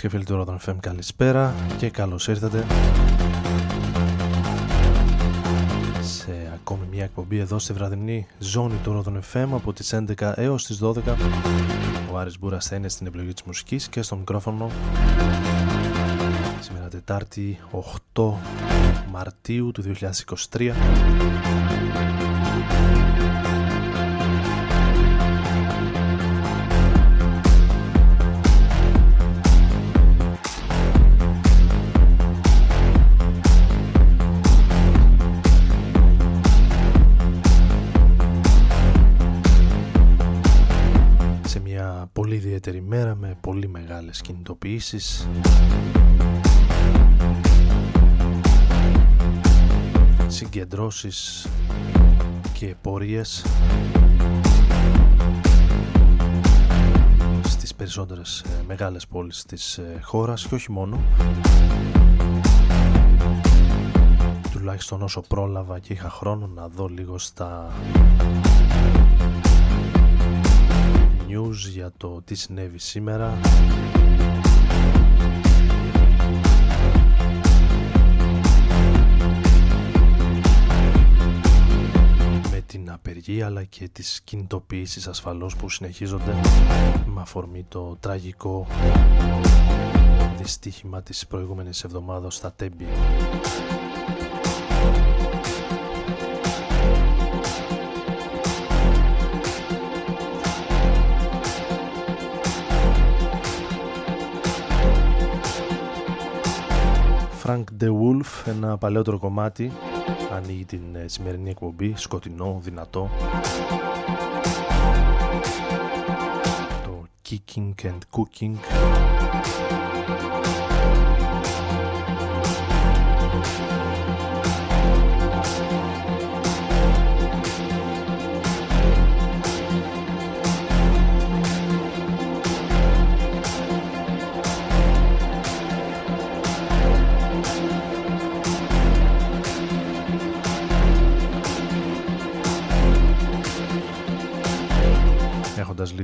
και φίλοι του Ρόδον FM καλησπέρα και καλώς ήρθατε σε ακόμη μια εκπομπή εδώ στη βραδινή ζώνη του Ρόδον FM από τις 11 έως τις 12 ο Άρης Μπούρας θα είναι στην επιλογή της μουσικής και στο μικρόφωνο. Σήμερα Τετάρτη 8 Μαρτίου του 2023 πολύ μεγάλες κινητοποιήσεις. Συγκεντρώσεις και πορείες στις περισσότερες ε, μεγάλες πόλεις της ε, χώρας και όχι μόνο. Τουλάχιστον όσο πρόλαβα και είχα χρόνο να δω λίγο στα news για το τι συνέβη σήμερα με την απεργία αλλά και τις κινητοποιήσεις ασφαλώς που συνεχίζονται με αφορμή το τραγικό δυστύχημα της προηγούμενης εβδομάδας στα Τέμπη. Frank De Wolf, ένα παλαιότερο κομμάτι ανοίγει την ε, σημερινή εκπομπή, σκοτεινό, δυνατό. Το Kicking and Cooking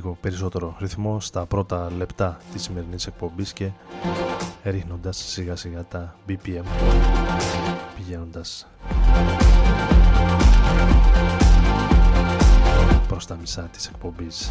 λίγο περισσότερο ρυθμό στα πρώτα λεπτά της σημερινής εκπομπής και ρίχνοντας σιγά σιγά τα BPM πηγαίνοντας προς τα μισά της εκπομπής.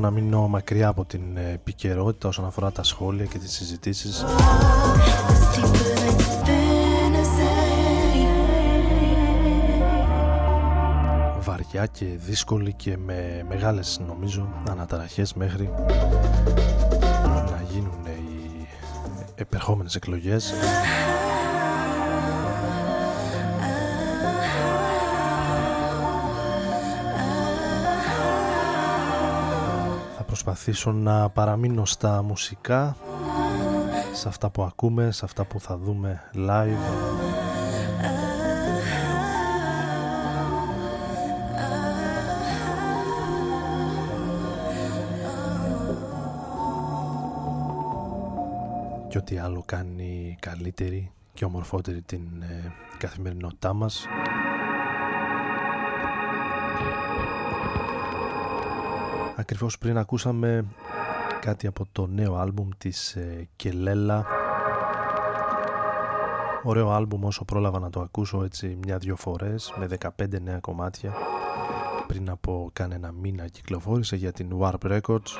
Να μείνω μακριά από την ε, επικαιρότητα όσον αφορά τα σχόλια και τις συζητήσεις. Βαριά και δύσκολη και με μεγάλες νομίζω αναταραχές μέχρι να γίνουν οι επερχόμενες εκλογές προσπαθήσω να παραμείνω στα μουσικά σε αυτά που ακούμε, σε αυτά που θα δούμε live. Και ό,τι άλλο κάνει καλύτερη και ομορφότερη την ε, καθημερινότητά μας Ακριβώς πριν ακούσαμε κάτι από το νέο άλμπουμ της ε, Κελέλα. Ωραίο άλμπουμ όσο πρόλαβα να το ακούσω έτσι μια-δυο φορές με 15 νέα κομμάτια πριν από κανένα μήνα κυκλοφόρησε για την Warp Records.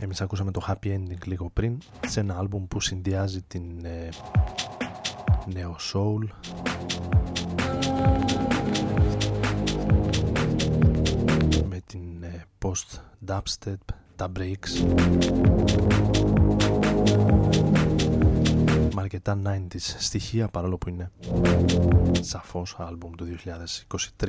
Εμείς ακούσαμε το Happy Ending λίγο πριν σε ένα άλμπουμ που συνδυάζει την ε, νέο soul post dubstep, τα breaks με αρκετά 90s στοιχεία παρόλο που είναι σαφώς άλμπουμ του 2023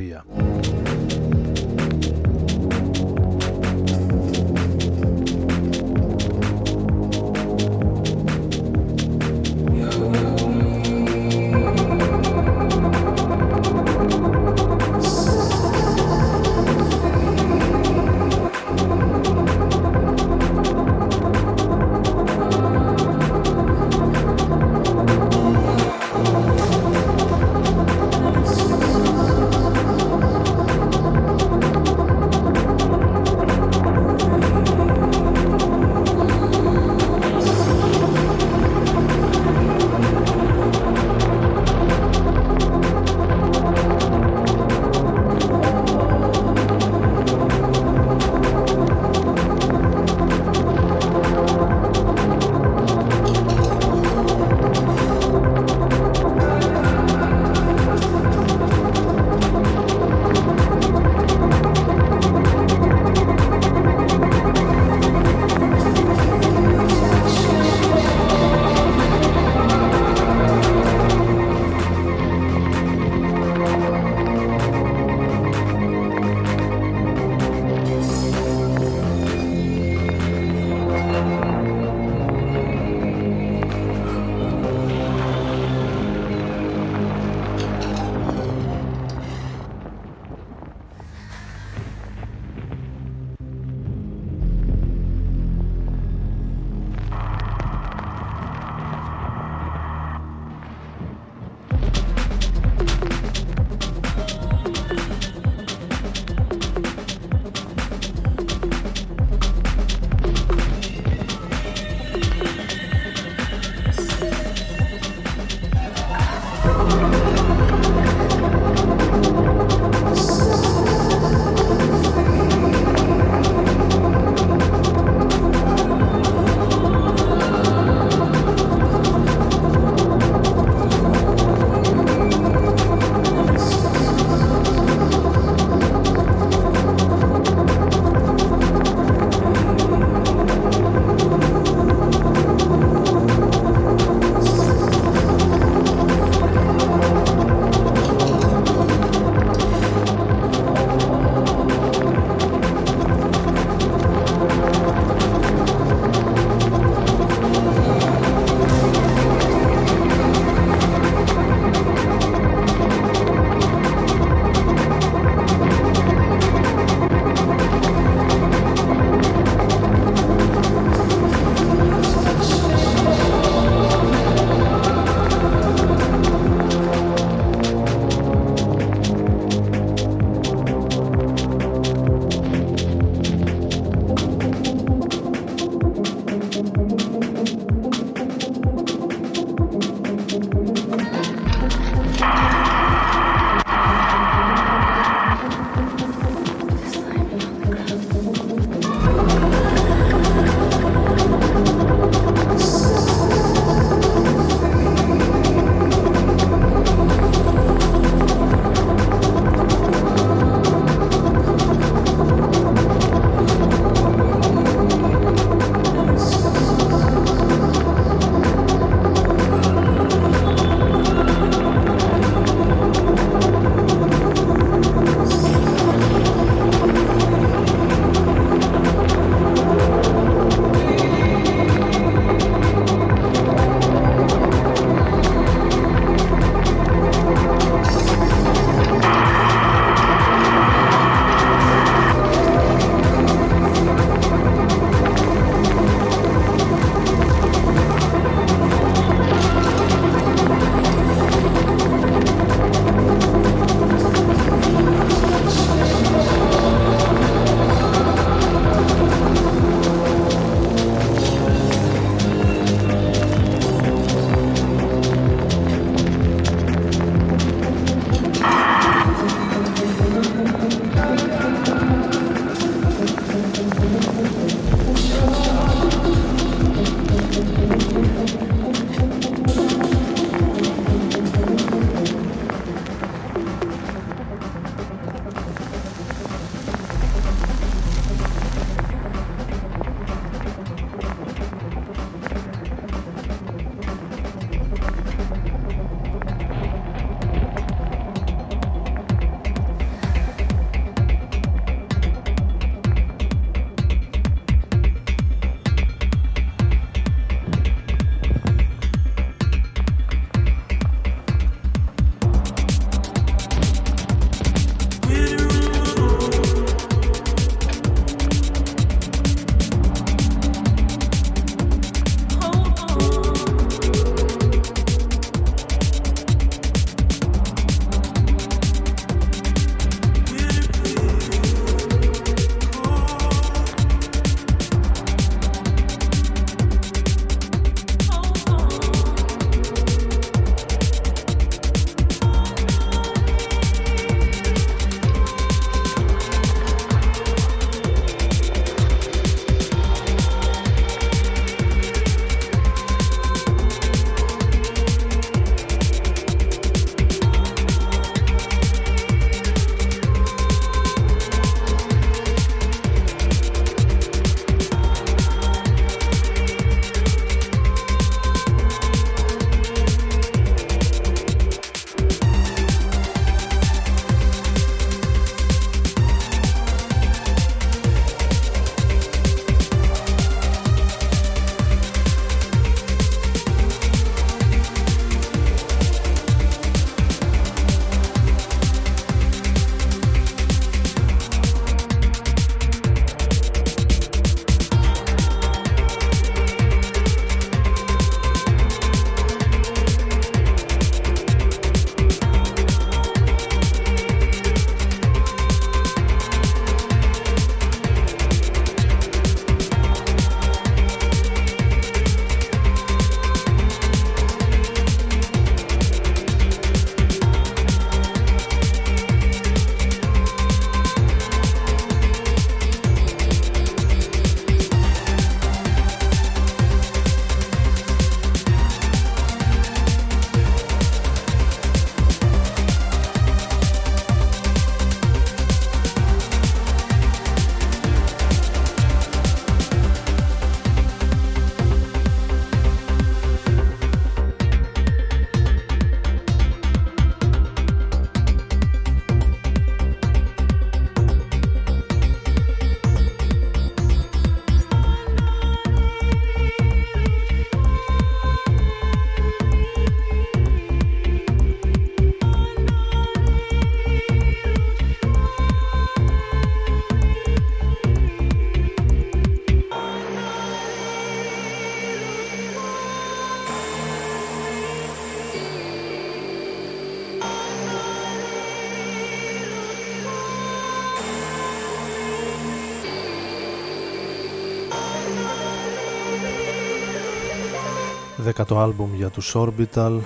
Δέκατο άλμπουμ για τους Orbital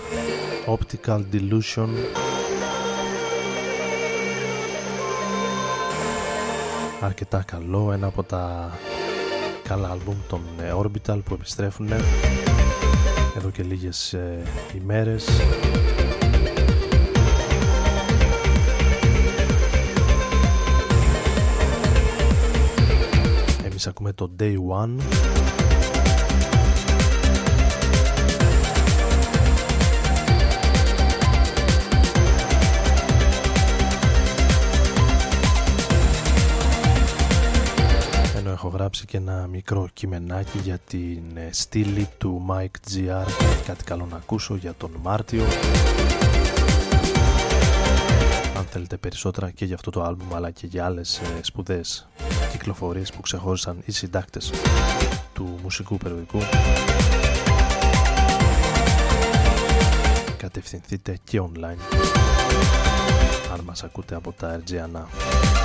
Optical Delusion. Αρκετά καλό, ένα από τα καλά άλμπουμ των ε, Orbital που επιστρέφουν εδώ και λίγες ε, ημέρες. Εμείς ακούμε το Day One και ένα μικρό κειμενάκι για την ε, στήλη του Mike GR κάτι καλό να ακούσω για τον Μάρτιο. Αν θέλετε περισσότερα και για αυτό το άλμπουμ αλλά και για άλλες ε, σπουδές κυκλοφορίες που ξεχώρισαν οι συντάκτες του μουσικού περιοδικού. Κατευθυνθείτε και online αν μας ακούτε από τα RGNA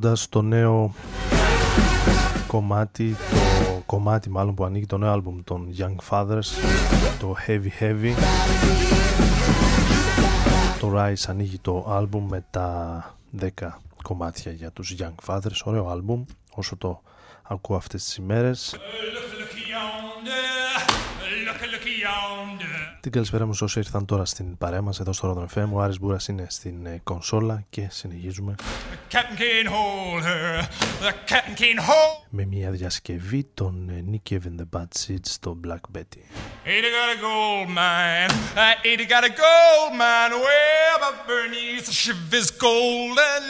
ακούγοντας το νέο κομμάτι, το κομμάτι μάλλον που ανοίγει το νέο άλμπουμ των Young Fathers, το Heavy Heavy. Το Rise ανοίγει το άλμπουμ με τα 10 κομμάτια για τους Young Fathers, ωραίο άλμπουμ, όσο το ακούω αυτές τις ημέρες. Την καλησπέρα μου όσοι ήρθαν τώρα στην παρέα μας εδώ στο Rodon FM. Ο Άρης Μπούρας είναι στην ε, κονσόλα και συνεχίζουμε με μια διασκευή των ε, Nicky Even the Bad Seeds στο Black Betty. Ada got a gold mine, uh, Ada got a gold mine, way above Bernice. The shiv is golden,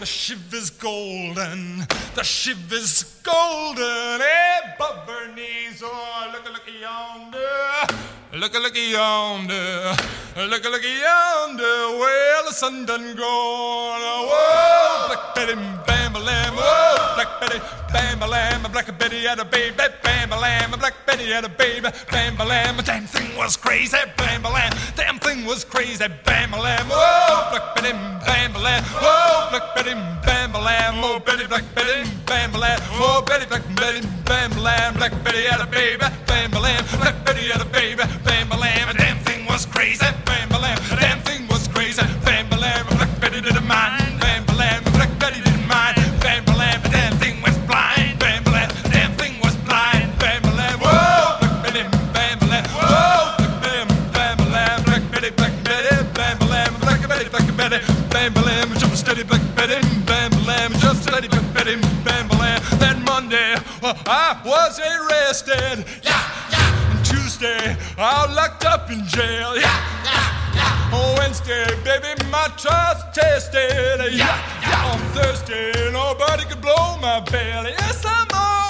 the shiv is golden, the shiv is golden, eh, above Bernice. Oh, look, look yonder. Look, look yonder, look, look yonder. Well, the sun done gone. Whoa, Black Betty, bam, lamb. Oh, Whoa, Black Betty, bam, lamb. Black Betty had a baby, bam, lamb. Black Betty had a baby, bam, lamb. Damn thing was crazy, bam, lamb. Damn thing was crazy, bam, lamb. Whoa, Black Betty, bam, lamb. Whoa, Black Betty, bam, lamb. Oh, Betty, Black Betty, bam, lamb. Oh, Betty, Black Betty, bam, lamb. Black Betty had a baby, bam, lamb. Black Betty had a baby bam lamb, damn thing was crazy, bam lamb, damn thing was crazy, bam lamb, Black Betty didn't mind, Bam lamb, jump steady, Black Betty, bam lamb, jump steady, Black Betty, bam lamb. That Monday, I was arrested. Yeah. Tuesday, I'm locked up in jail. Yeah, yeah, yeah. On Wednesday, baby, my trial's tested. Yeah, yeah. On Thursday, nobody could blow my bail. Yes, I'm all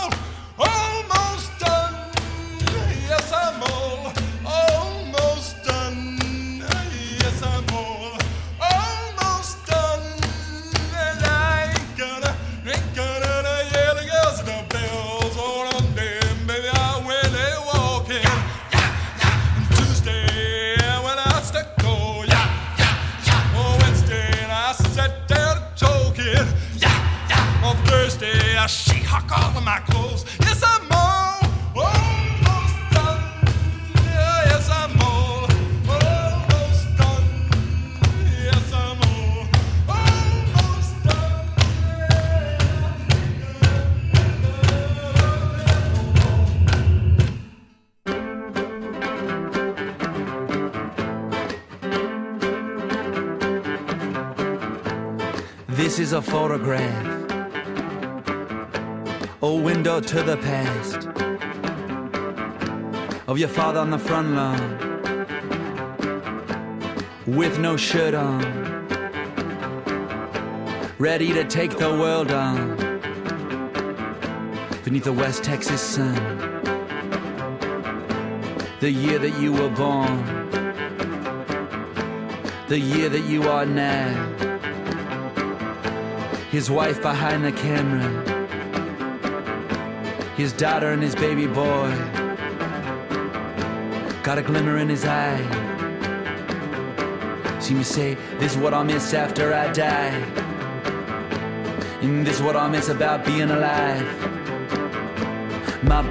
a photograph, a window to the past. Of your father on the front lawn. With no shirt on, ready to take the world on. Beneath the West Texas sun. The year that you were born, the year that you are now his wife behind the camera, his daughter and his baby boy. Got a glimmer in his eye. See me say, This is what I'll miss after I die. And this is what I'll miss about being alive. My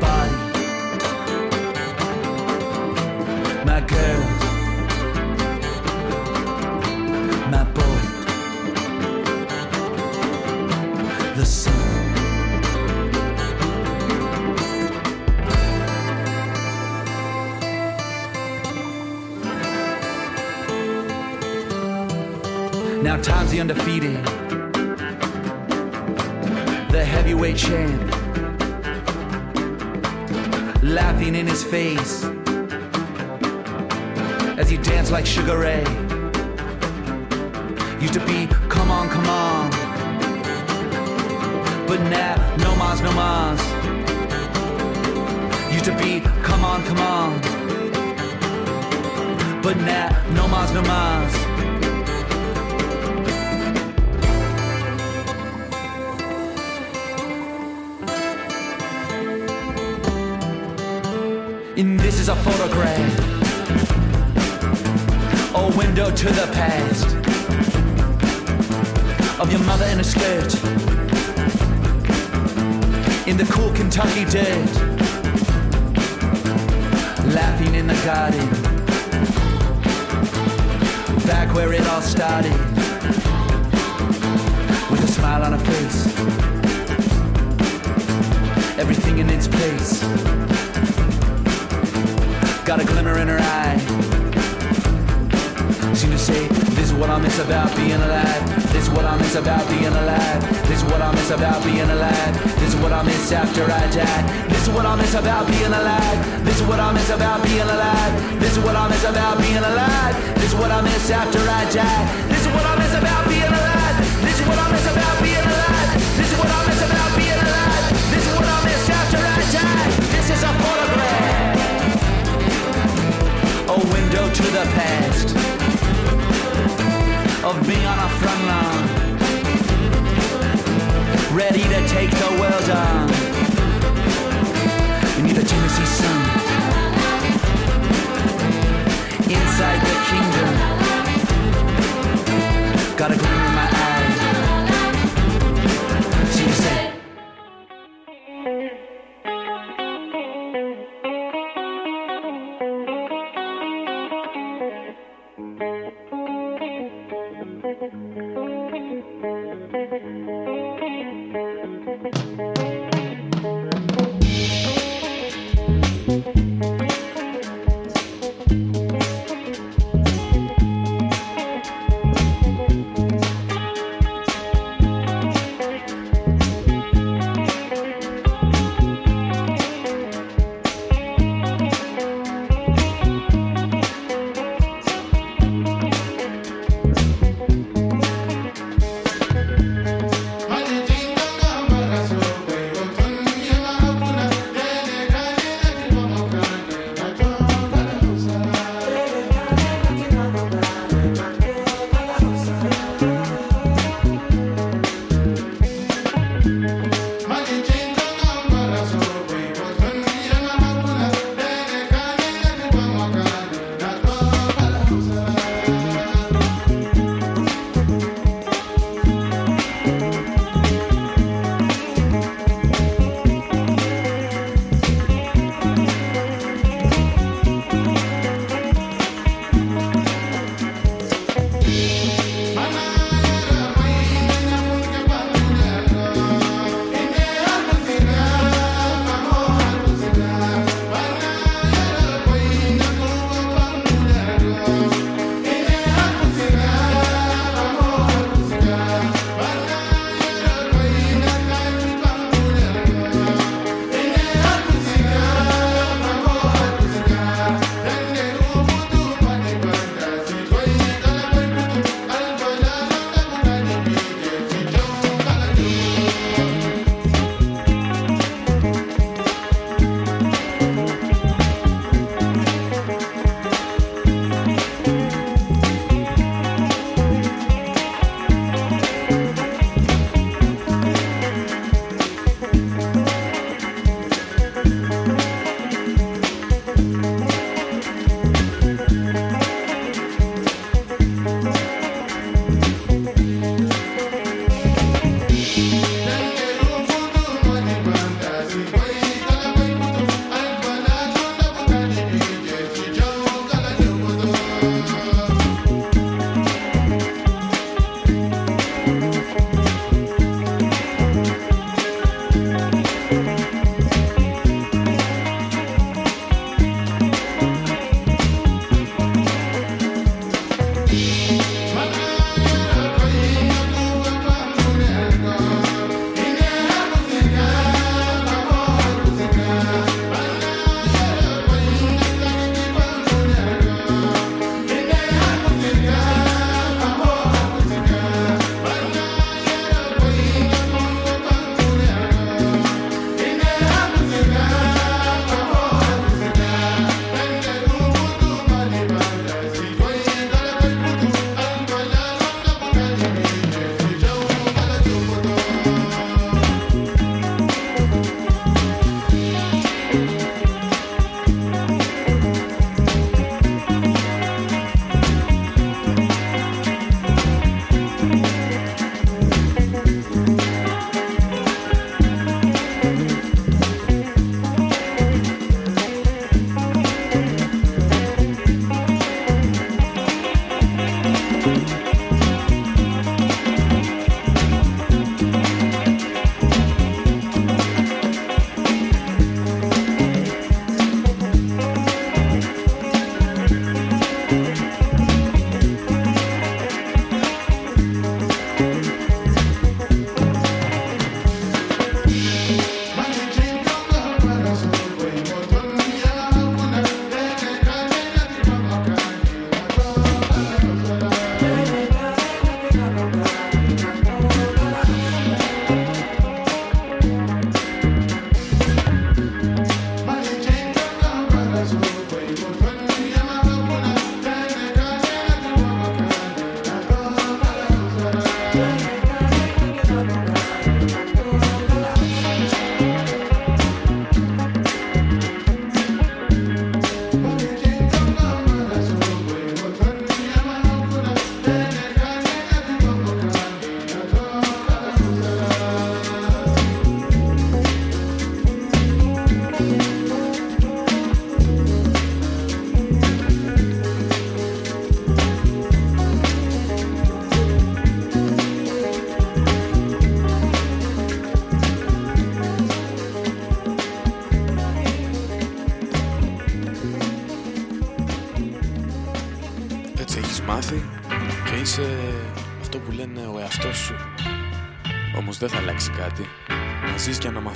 undefeated, the heavyweight champ, laughing in his face as you dance like Sugar Ray. Used to be, come on, come on but now no mas, no mas. Used to be, come on, come on. But now no mas, no mas. A photograph, a window to the past. Of your mother in a skirt. In the cool Kentucky dirt, laughing in the garden, back where it all started, with a smile on her face, everything in its place. Got a glimmer in her eye. Seem to say, this is what I miss about being alive. This is what I miss about being alive. This is what I miss about being alive. This is what I miss after I die. This is what I miss about being alive. This is what I miss about being alive. This is what I miss about being alive. This is what I miss after I die. Window to the past of me on a front line, ready to take the world on. Beneath the Tennessee sun, inside the kingdom, got a gleam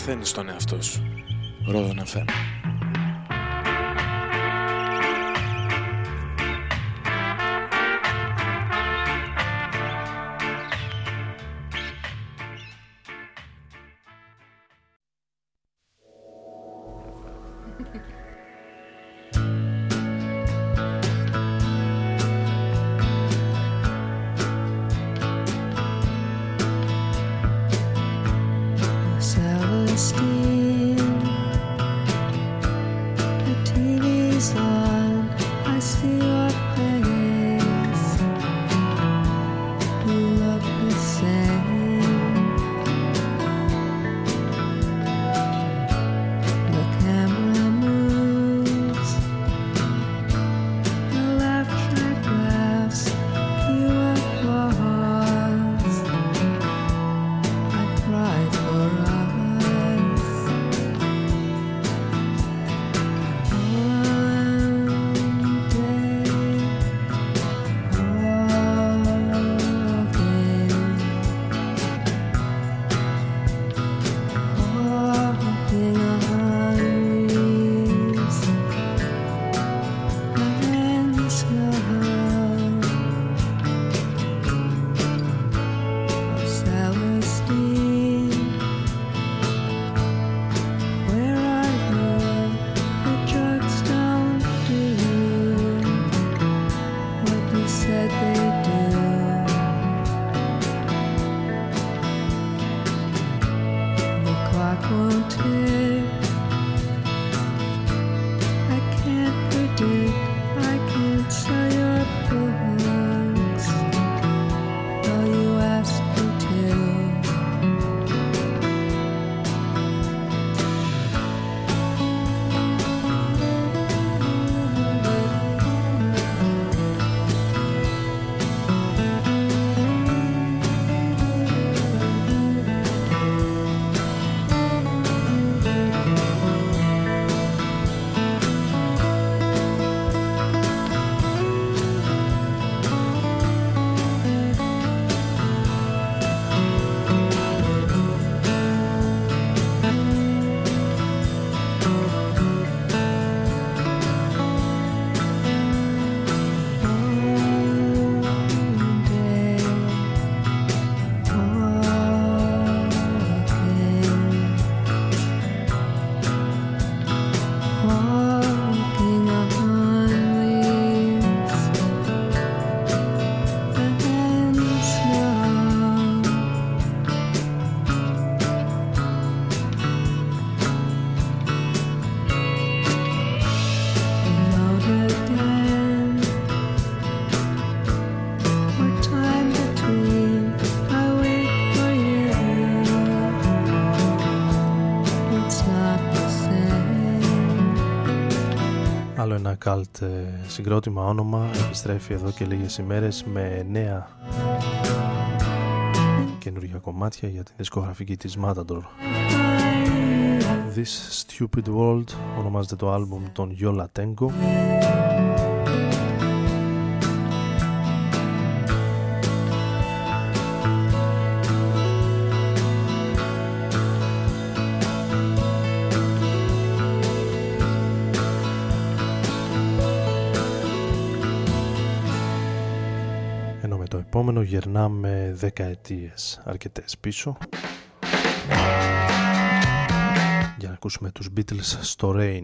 μαθαίνεις τον εαυτό σου. Ρόδο FM. καλτ ε, συγκρότημα όνομα επιστρέφει εδώ και λίγες ημέρες με νέα καινούργια κομμάτια για την δισκογραφική της Matador. This Stupid World ονομάζεται το άλμπουμ των Yola Tango επόμενο γυρνάμε δεκαετίες αρκετές πίσω για να ακούσουμε τους Beatles στο Rain.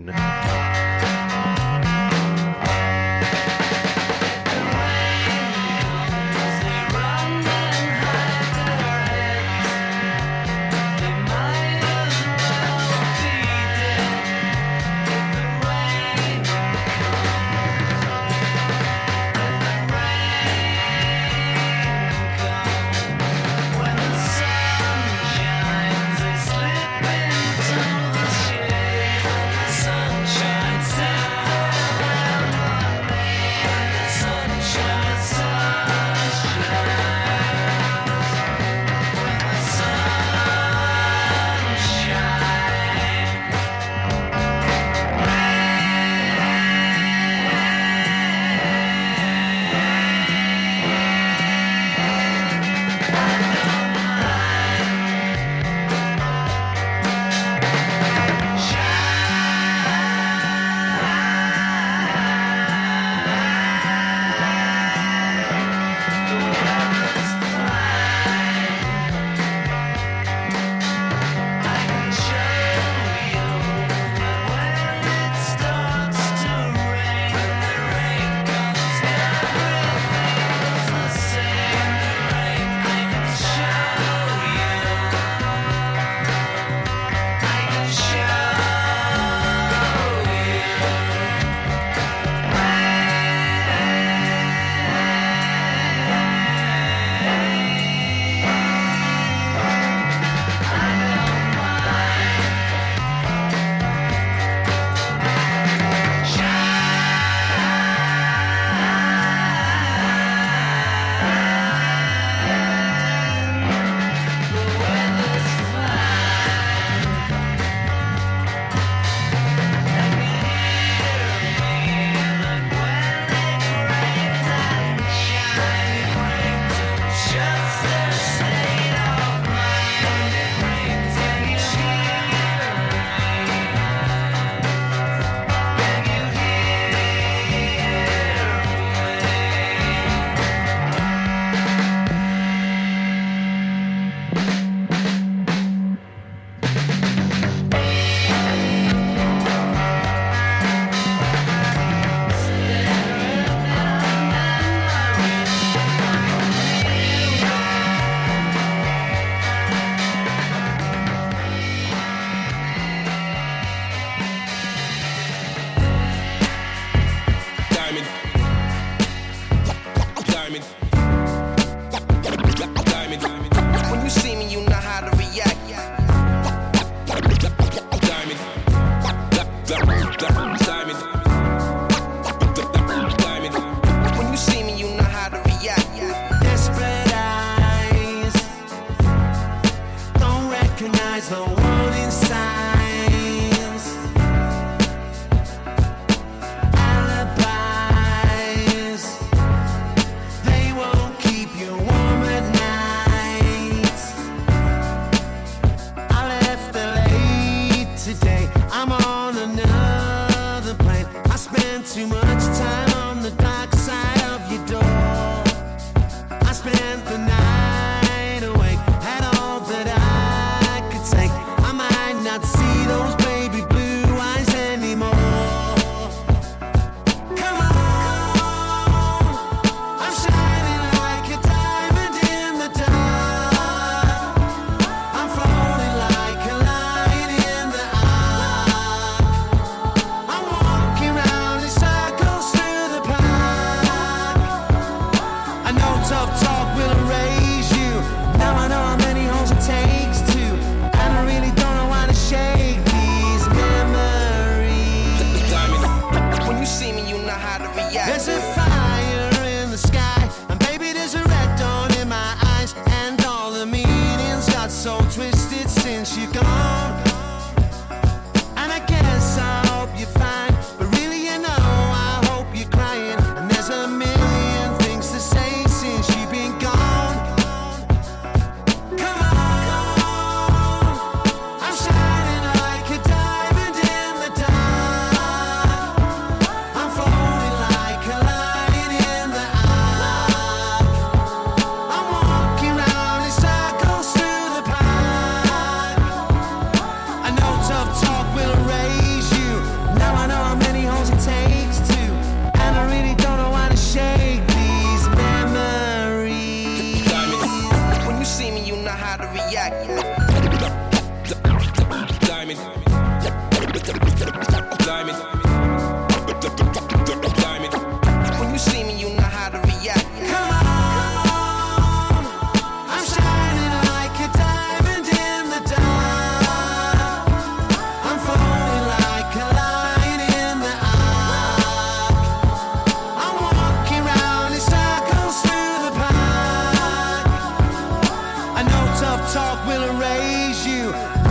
talk will erase you.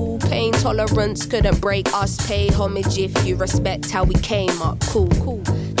pain tolerance couldn't break us. Pay homage if you respect how we came up. Cool, cool.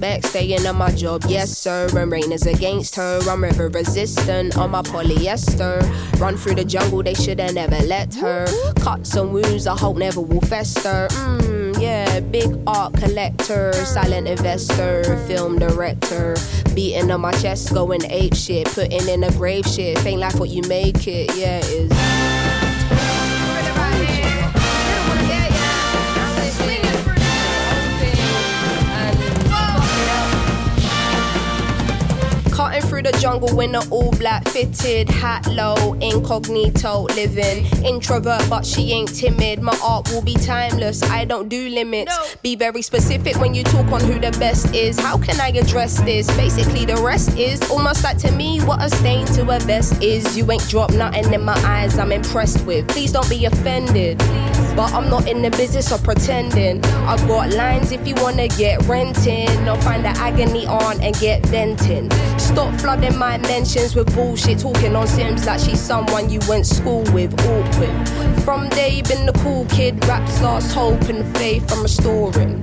Back, staying on my job, yes sir. And rain is against her. I'm river resistant on my polyester. Run through the jungle, they should've never let her. Cuts and wounds, I hope never will fester. Mmm, yeah, big art collector, silent investor, film director. Beating on my chest, going ape shit, putting in a grave shit. Ain't life what you make it, yeah, it is. Through the jungle in an all black fitted hat low, incognito living. Introvert, but she ain't timid. My art will be timeless. I don't do limits. No. Be very specific when you talk on who the best is. How can I address this? Basically, the rest is almost like to me what a stain to a vest is. You ain't dropped nothing in my eyes. I'm impressed with. Please don't be offended. But I'm not in the business of pretending. I got lines if you wanna get renting. Or find the agony on and get venting. Stop flooding my mentions with bullshit. Talking on Simz like she's someone you went school with. Awkward. From day been the cool kid. Raps lost hope and faith I'm restoring.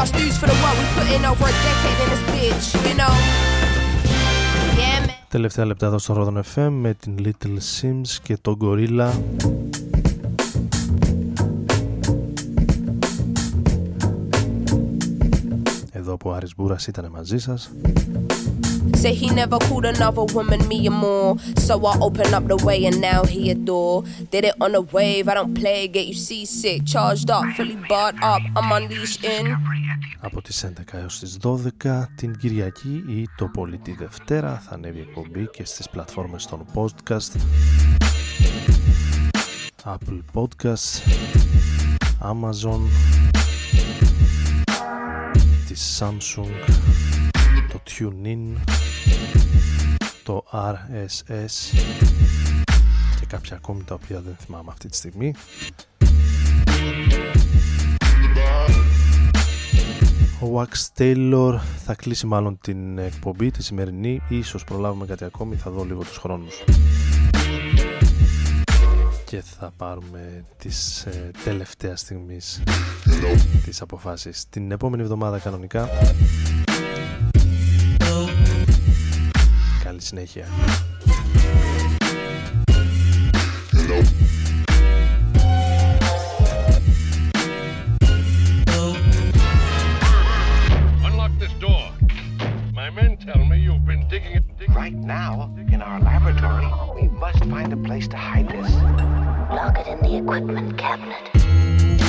y'all stews for the work we put in over a decade in this bitch, you know. Yeah, man. Τελευταία λεπτά εδώ στο Rodon FM με την Little Simz και τον Gorilla. Εδώ που ο Άρης Μπούρας ήταν μαζί σας. Say he never called another woman me or more. So I open up the way and now he adore. Did it on a wave, I don't play, get you seasick. Charged up, fully barred up, I'm unleashing. Από τις 11 έως τις 12 την Κυριακή ή το πολύ τη Δευτέρα θα ανέβει εκπομπή και στις πλατφόρμες των podcast. Apple Podcast Amazon της Samsung το TuneIn το RSS και κάποια ακόμη τα οποία δεν θυμάμαι αυτή τη στιγμή Ο Wax Taylor θα κλείσει μάλλον την εκπομπή τη σημερινή. Ίσως προλάβουμε κάτι ακόμη θα δω λίγο τους χρόνους. Και θα πάρουμε τις ε, τελευταία στιγμής τις αποφάσεις. Την επόμενη εβδομάδα κανονικά. Καλή συνέχεια My men tell me you've been digging it. Digging Right now, in our laboratory, we must find a place to hide this. Lock it in the equipment cabinet.